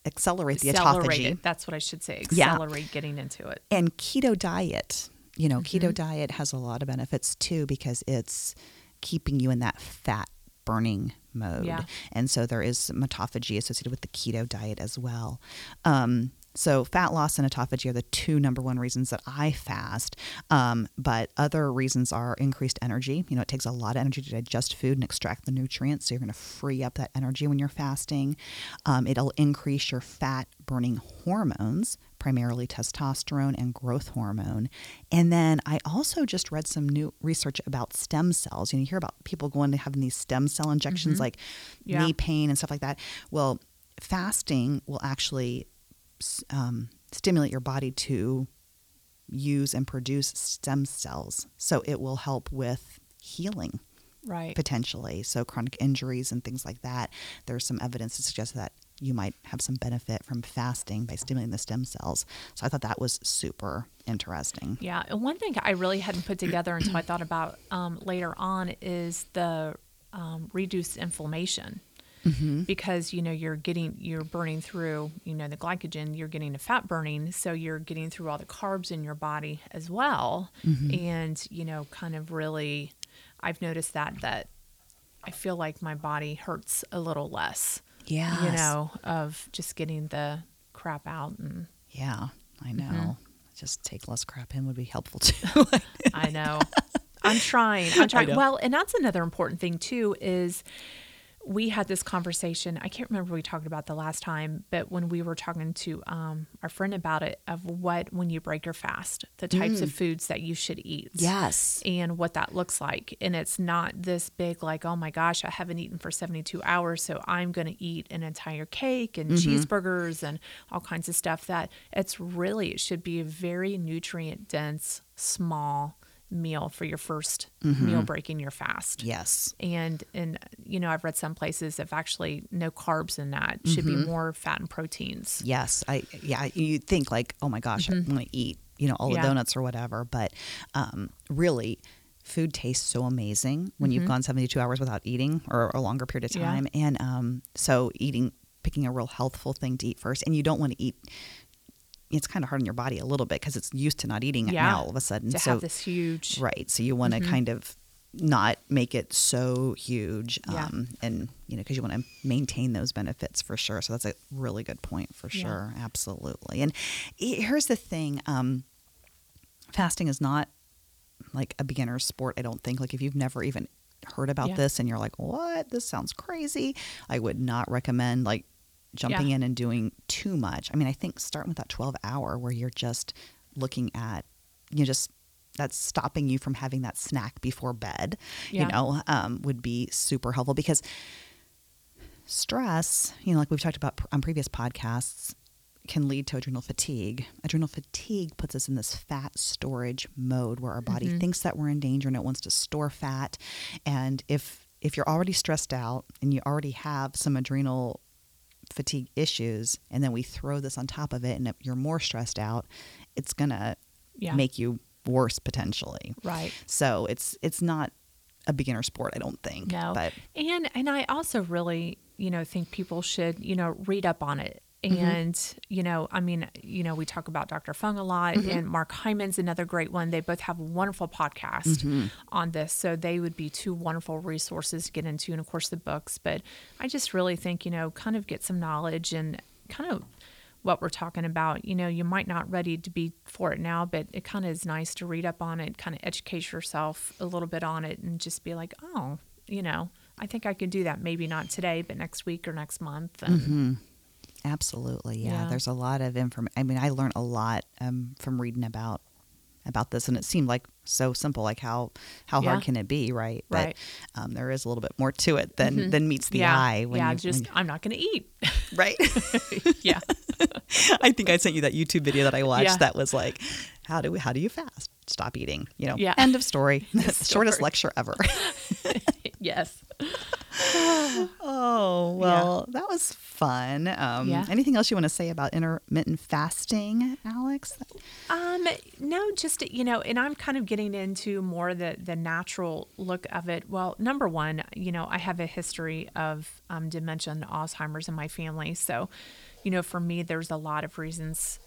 accelerate the accelerate autophagy it. That's what I should say. Yeah. Accelerate getting into it. and keto diet you know Mm-hmm. keto diet has a lot of benefits too because it's keeping you in that fat burning mode Yeah. and so there is some autophagy associated with the keto diet as well um, so fat loss and autophagy are the two number one reasons that i fast um, but other reasons are increased energy you know it takes a lot of energy to digest food and extract the nutrients so you're going to free up that energy when you're fasting um, it'll increase your fat burning hormones primarily testosterone and growth hormone. And then I also just read some new research about stem cells. You, know, you hear about people going to having these stem cell injections like Yeah. knee pain and stuff like that. Well, fasting will actually um, stimulate your body to use and produce stem cells. So it will help with healing Right. potentially. So chronic injuries and things like that. There's some evidence to suggest that you might have some benefit from fasting by stimulating the stem cells. So I thought that was super interesting. Yeah, and one thing I really hadn't put together until I thought about um, later on is the um, reduced inflammation. Because you know you're getting you're burning through you know the glycogen you're getting the fat burning so you're getting through all the carbs in your body as well and you know kind of really I've noticed that that I feel like my body hurts a little less Yeah. you know of just getting the crap out and Yeah, I know. Mm-hmm. Just take less crap in would be helpful too. I know. I'm trying. I'm trying. Well, and that's another important thing too is we had this conversation. I can't remember we talked about the last time, but when we were talking to um, our friend about it, of what when you break your fast, the types of foods that you should eat. yes. And what that looks like. And it's not this big, like, oh my gosh, I haven't eaten for 72 hours. So I'm going to eat an entire cake and cheeseburgers and all kinds of stuff. That it's really, it should be a very nutrient dense, small meal for your 1st meal breaking your fast. Yes. And, and, you know, I've read some places of actually no carbs in that, should be more fat and proteins. Yes. I yeah, you think like, oh my gosh, I'm going to eat, you know, all the Mm-hmm. Yeah. donuts or whatever, but um really food tastes so amazing when you've gone 72 hours without eating or a longer period of Mm-hmm. Yeah. time and um so eating picking a real healthful thing to eat first and you don't want to eat it's kind of hard on your body a little bit because it's used to not eating it Yeah. now all of a sudden To so have this huge, right so you want to Mm-hmm. kind of not make it so huge Yeah. um, and you know because you want to maintain those benefits for sure so that's a really good point for Yeah. sure absolutely and he- here's the thing um, fasting is not like a beginner sport i don't think like if you've never even heard about Yeah. this and you're like what this sounds crazy i would not recommend like jumping Yeah. in and doing too much i mean i think starting with that 12 hour where you're just looking at you know, just that's stopping you from having that snack before bed Yeah. you know um, would be super helpful because stress you know like we've talked about on previous podcasts can lead to adrenal fatigue adrenal fatigue puts us in this fat storage mode where our body Mhm. thinks that we're in danger and it wants to store fat and if if you're already stressed out and you already have some adrenal fatigue issues and then we throw this on top of it and if you're more stressed out it's gonna Yeah. make you worse potentially right. so it's it's not a beginner sport i don't think No. but And and I also really, you know, think people should, you know, read up on it. Mm-hmm. And, you know, I mean, you know, we talk about Dr. Fung a lot Mm-hmm. and Mark Hyman's another great one. They both have a wonderful podcast Mm-hmm. on this. So they would be two wonderful resources to get into. And of course, the books. But I just really think, you know, kind of get some knowledge and kind of what we're talking about. You know, you might not ready to be for it now, but it kind of is nice to read up on it, kind of educate yourself a little bit on it, and just be like, oh, you know, I think I could do that. Maybe not today, but next week or next month. And Absolutely, yeah. Yeah. There's a lot of information. I mean, I learned a lot um, from reading about about this, and it seemed like so simple. Like how how Yeah. hard can it be, right? Right. But um, there is a little bit more to it than than meets the yeah, eye. When yeah, you, just when I'm not going to eat. right. yeah, I think I sent you that YouTube video that I watched that was like, how do we, how do you fast? Stop eating. You know. Yeah. End of story. Shortest lecture ever. yes. Oh well, that was fun. Um, Yeah. Anything else you want to say about intermittent fasting, Alex? Um, no, just you know, and I'm kind of getting into more the the natural look of it. Well, number one, you know, I have a history of um, dementia and Alzheimer's in my family, so you know, for me, there's a lot of reasons.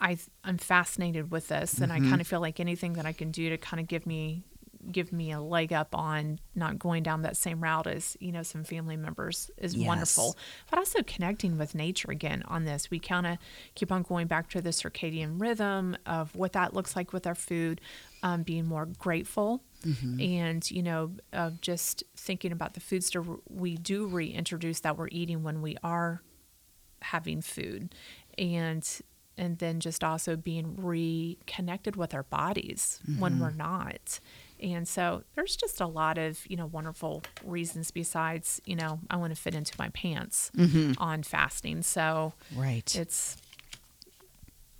I I'm fascinated with this, and I kind of feel like anything that I can do to kind of give me give me a leg up on not going down that same route as you know some family members is Yes. wonderful but also connecting with nature again on this. We kind of keep on going back to the circadian rhythm of what that looks like with our food, um, being more grateful, and you know, of just thinking about the foods to we do reintroduce that we're eating when we are having food, and and then just also being reconnected with our bodies when we're not. And so there's just a lot of, you know, wonderful reasons besides, you know, I want to fit into my pants on fasting. So Right. it's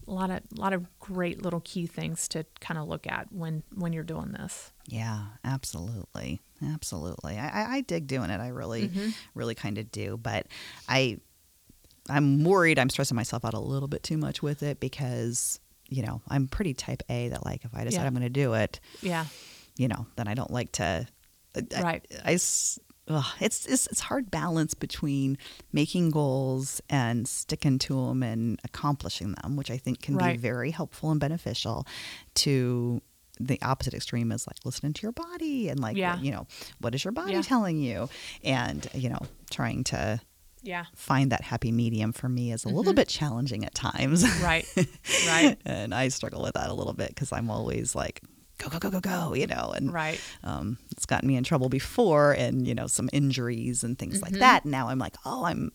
a lot of a lot of great little key things to kind of look at when when you're doing this. Yeah, absolutely, absolutely. I, I, I dig doing it. I really, Mm-hmm. really kind of do. But I, I'm worried. I'm stressing myself out a little bit too much with it because you know I'm pretty type A. That like if I decide Yeah. I'm going to do it, Yeah. you know, then I don't like to. I- Right. I, s- ugh, it's, it's it's hard balance between making goals and sticking to them and accomplishing them, which I think can be very helpful and beneficial. To the opposite extreme is like listening to your body and like Yeah. you know what is your body Yeah. telling you, and you know trying to Yeah. find that happy medium for me is a little bit challenging at times. Right. right. and I struggle with that a little bit because I'm always like, go, go, go, go, go, you know, and Right. um, it's gotten me in trouble before and, you know, some injuries and things like Mhm. that. Now I'm like, oh, I'm,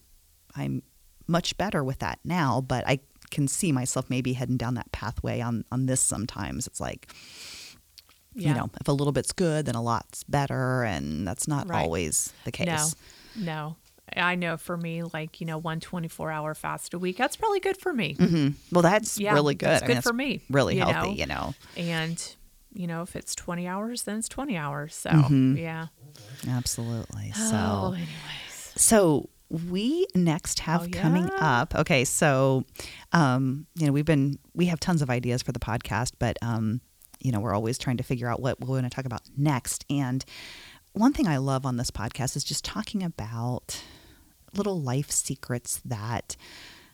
I'm much better with that now, but I can see myself maybe heading down that pathway on, on this sometimes. It's like, Yeah. you know, if a little bit's good, then a lot's better. And that's not Right. always the case. No. No. I know for me, like, you know, one 24 hour fast a week, that's probably good for me. hmm Well, that's Yeah, really good. that's I mean, good for me, Really you healthy, know? you know. And, you know, if it's 20 hours, then it's 20 hours. So, Mhm. yeah. Absolutely. So, Oh, anyways. So we next have Oh, coming up. Okay, so um, you know we've been we have tons of ideas for the podcast, but um, you know we're always trying to figure out what we're going to talk about next. And one thing I love on this podcast is just talking about little life secrets that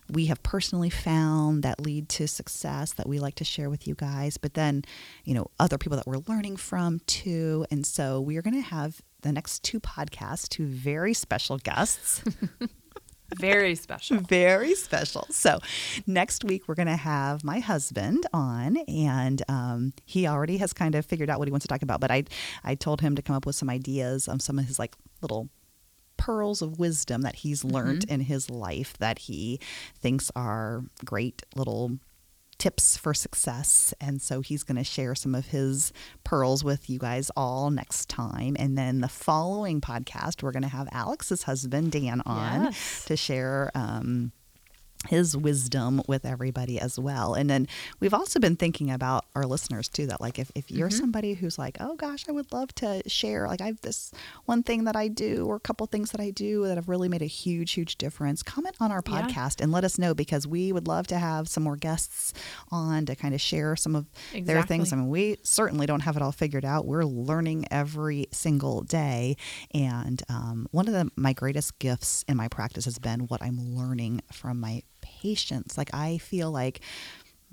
we have personally found that lead to success that we like to share with you guys, but then, you know, other people that we're learning from too. And so we are going to have the next two podcasts, two very special guests. Very special. Very special. So, next week we're going to have my husband on, and um, he already has kind of figured out what he wants to talk about. But I, I told him to come up with some ideas on some of his like little pearls of wisdom that he's learned mm-hmm. in his life that he thinks are great little tips for success. And so he's going to share some of his pearls with you guys all next time. And then the following podcast, we're going to have Alex's husband, Dan, on yes. to share. Um, his wisdom with everybody as well. And then we've also been thinking about our listeners too, that like if, if you're mm-hmm. somebody who's like, oh gosh, I would love to share, like I have this one thing that I do or a couple things that I do that have really made a huge, huge difference, comment on our podcast yeah. and let us know because we would love to have some more guests on to kind of share some of exactly. their things. I mean, we certainly don't have it all figured out. We're learning every single day. And um, one of the, my greatest gifts in my practice has been what I'm learning from my patients. Like I feel like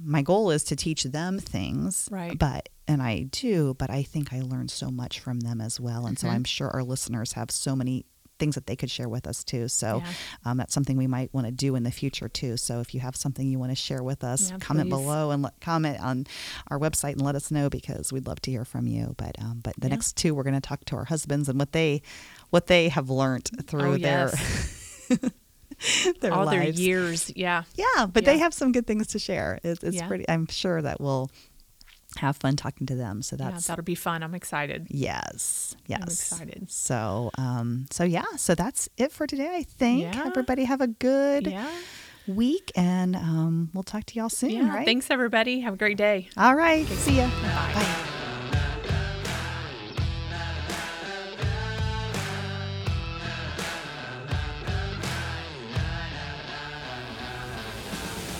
my goal is to teach them things, right? But and I do, but I think I learned so much from them as well, and mm-hmm. so I'm sure our listeners have so many things that they could share with us too. So yeah. um, that's something we might want to do in the future too. So if you have something you want to share with us, yeah, comment please. below and let, comment on our website and let us know because we'd love to hear from you. But um, but the yeah. next two, we're going to talk to our husbands and what they what they have learned through oh, their. their all lives. their years. Yeah. Yeah, but yeah. they have some good things to share. It's, it's yeah. pretty. I'm sure that we'll have fun talking to them. So that's yeah, that'll be fun. I'm excited. Yes, yes, I'm excited. So, um, so yeah, so that's it for today. I think everybody have a good week, and um, we'll talk to y'all soon. Yeah. Right? Thanks, everybody. Have a great day. All right. Okay. See ya. Bye. Bye.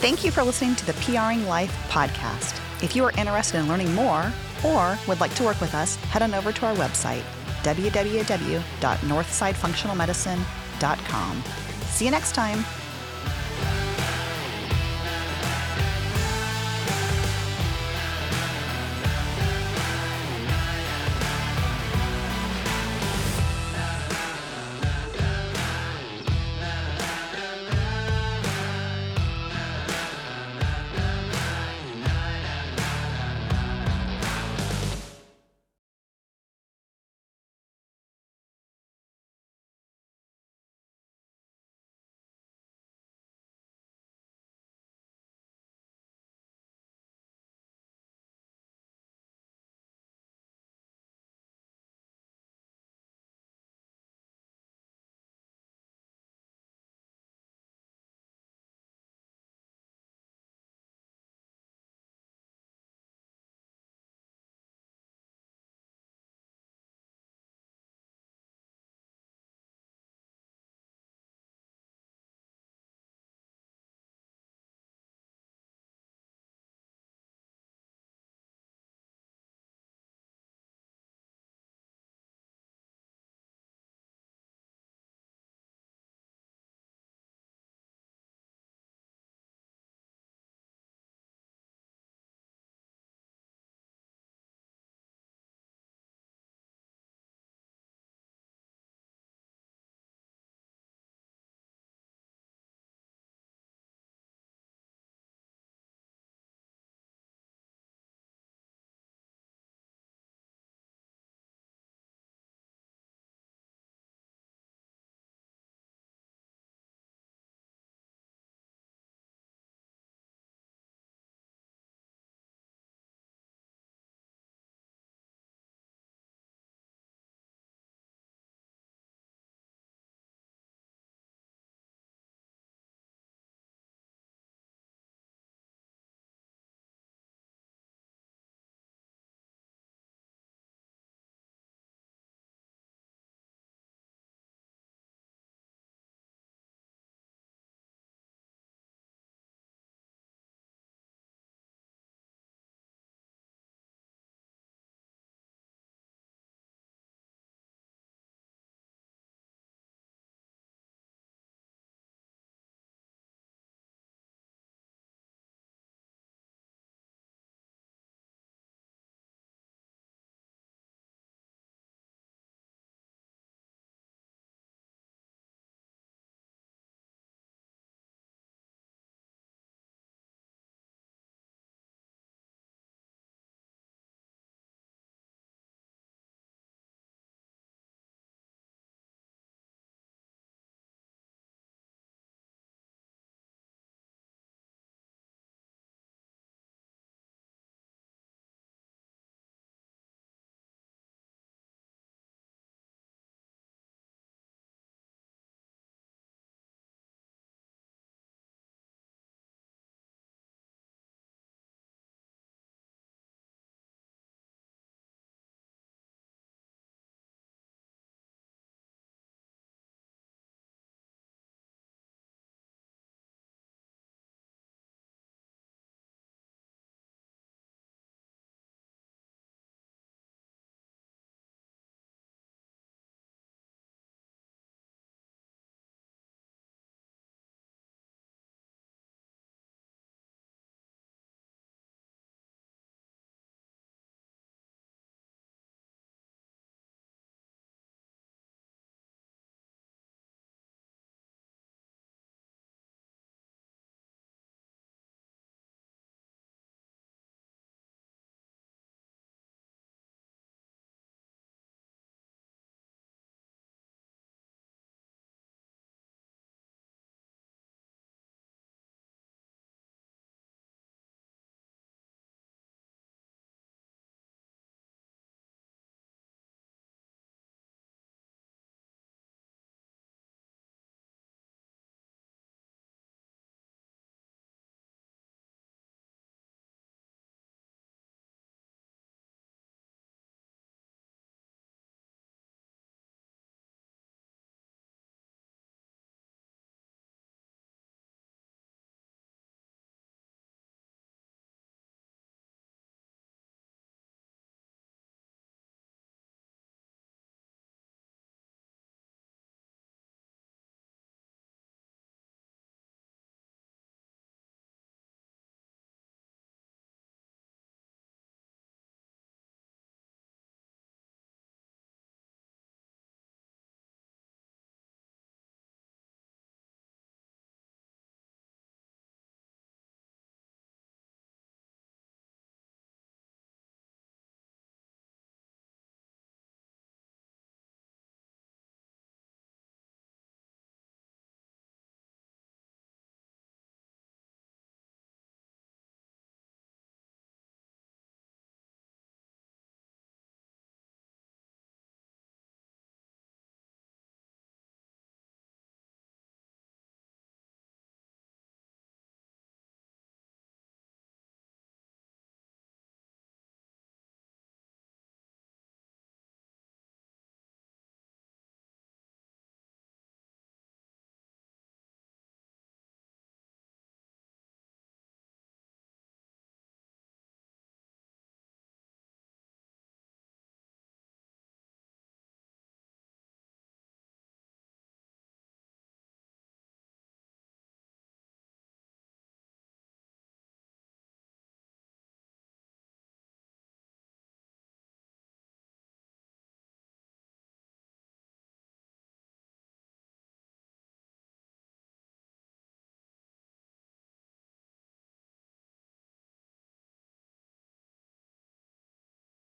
Thank you for listening to the PRing Life podcast. If you are interested in learning more or would like to work with us, head on over to our website, www.northsidefunctionalmedicine.com. See you next time.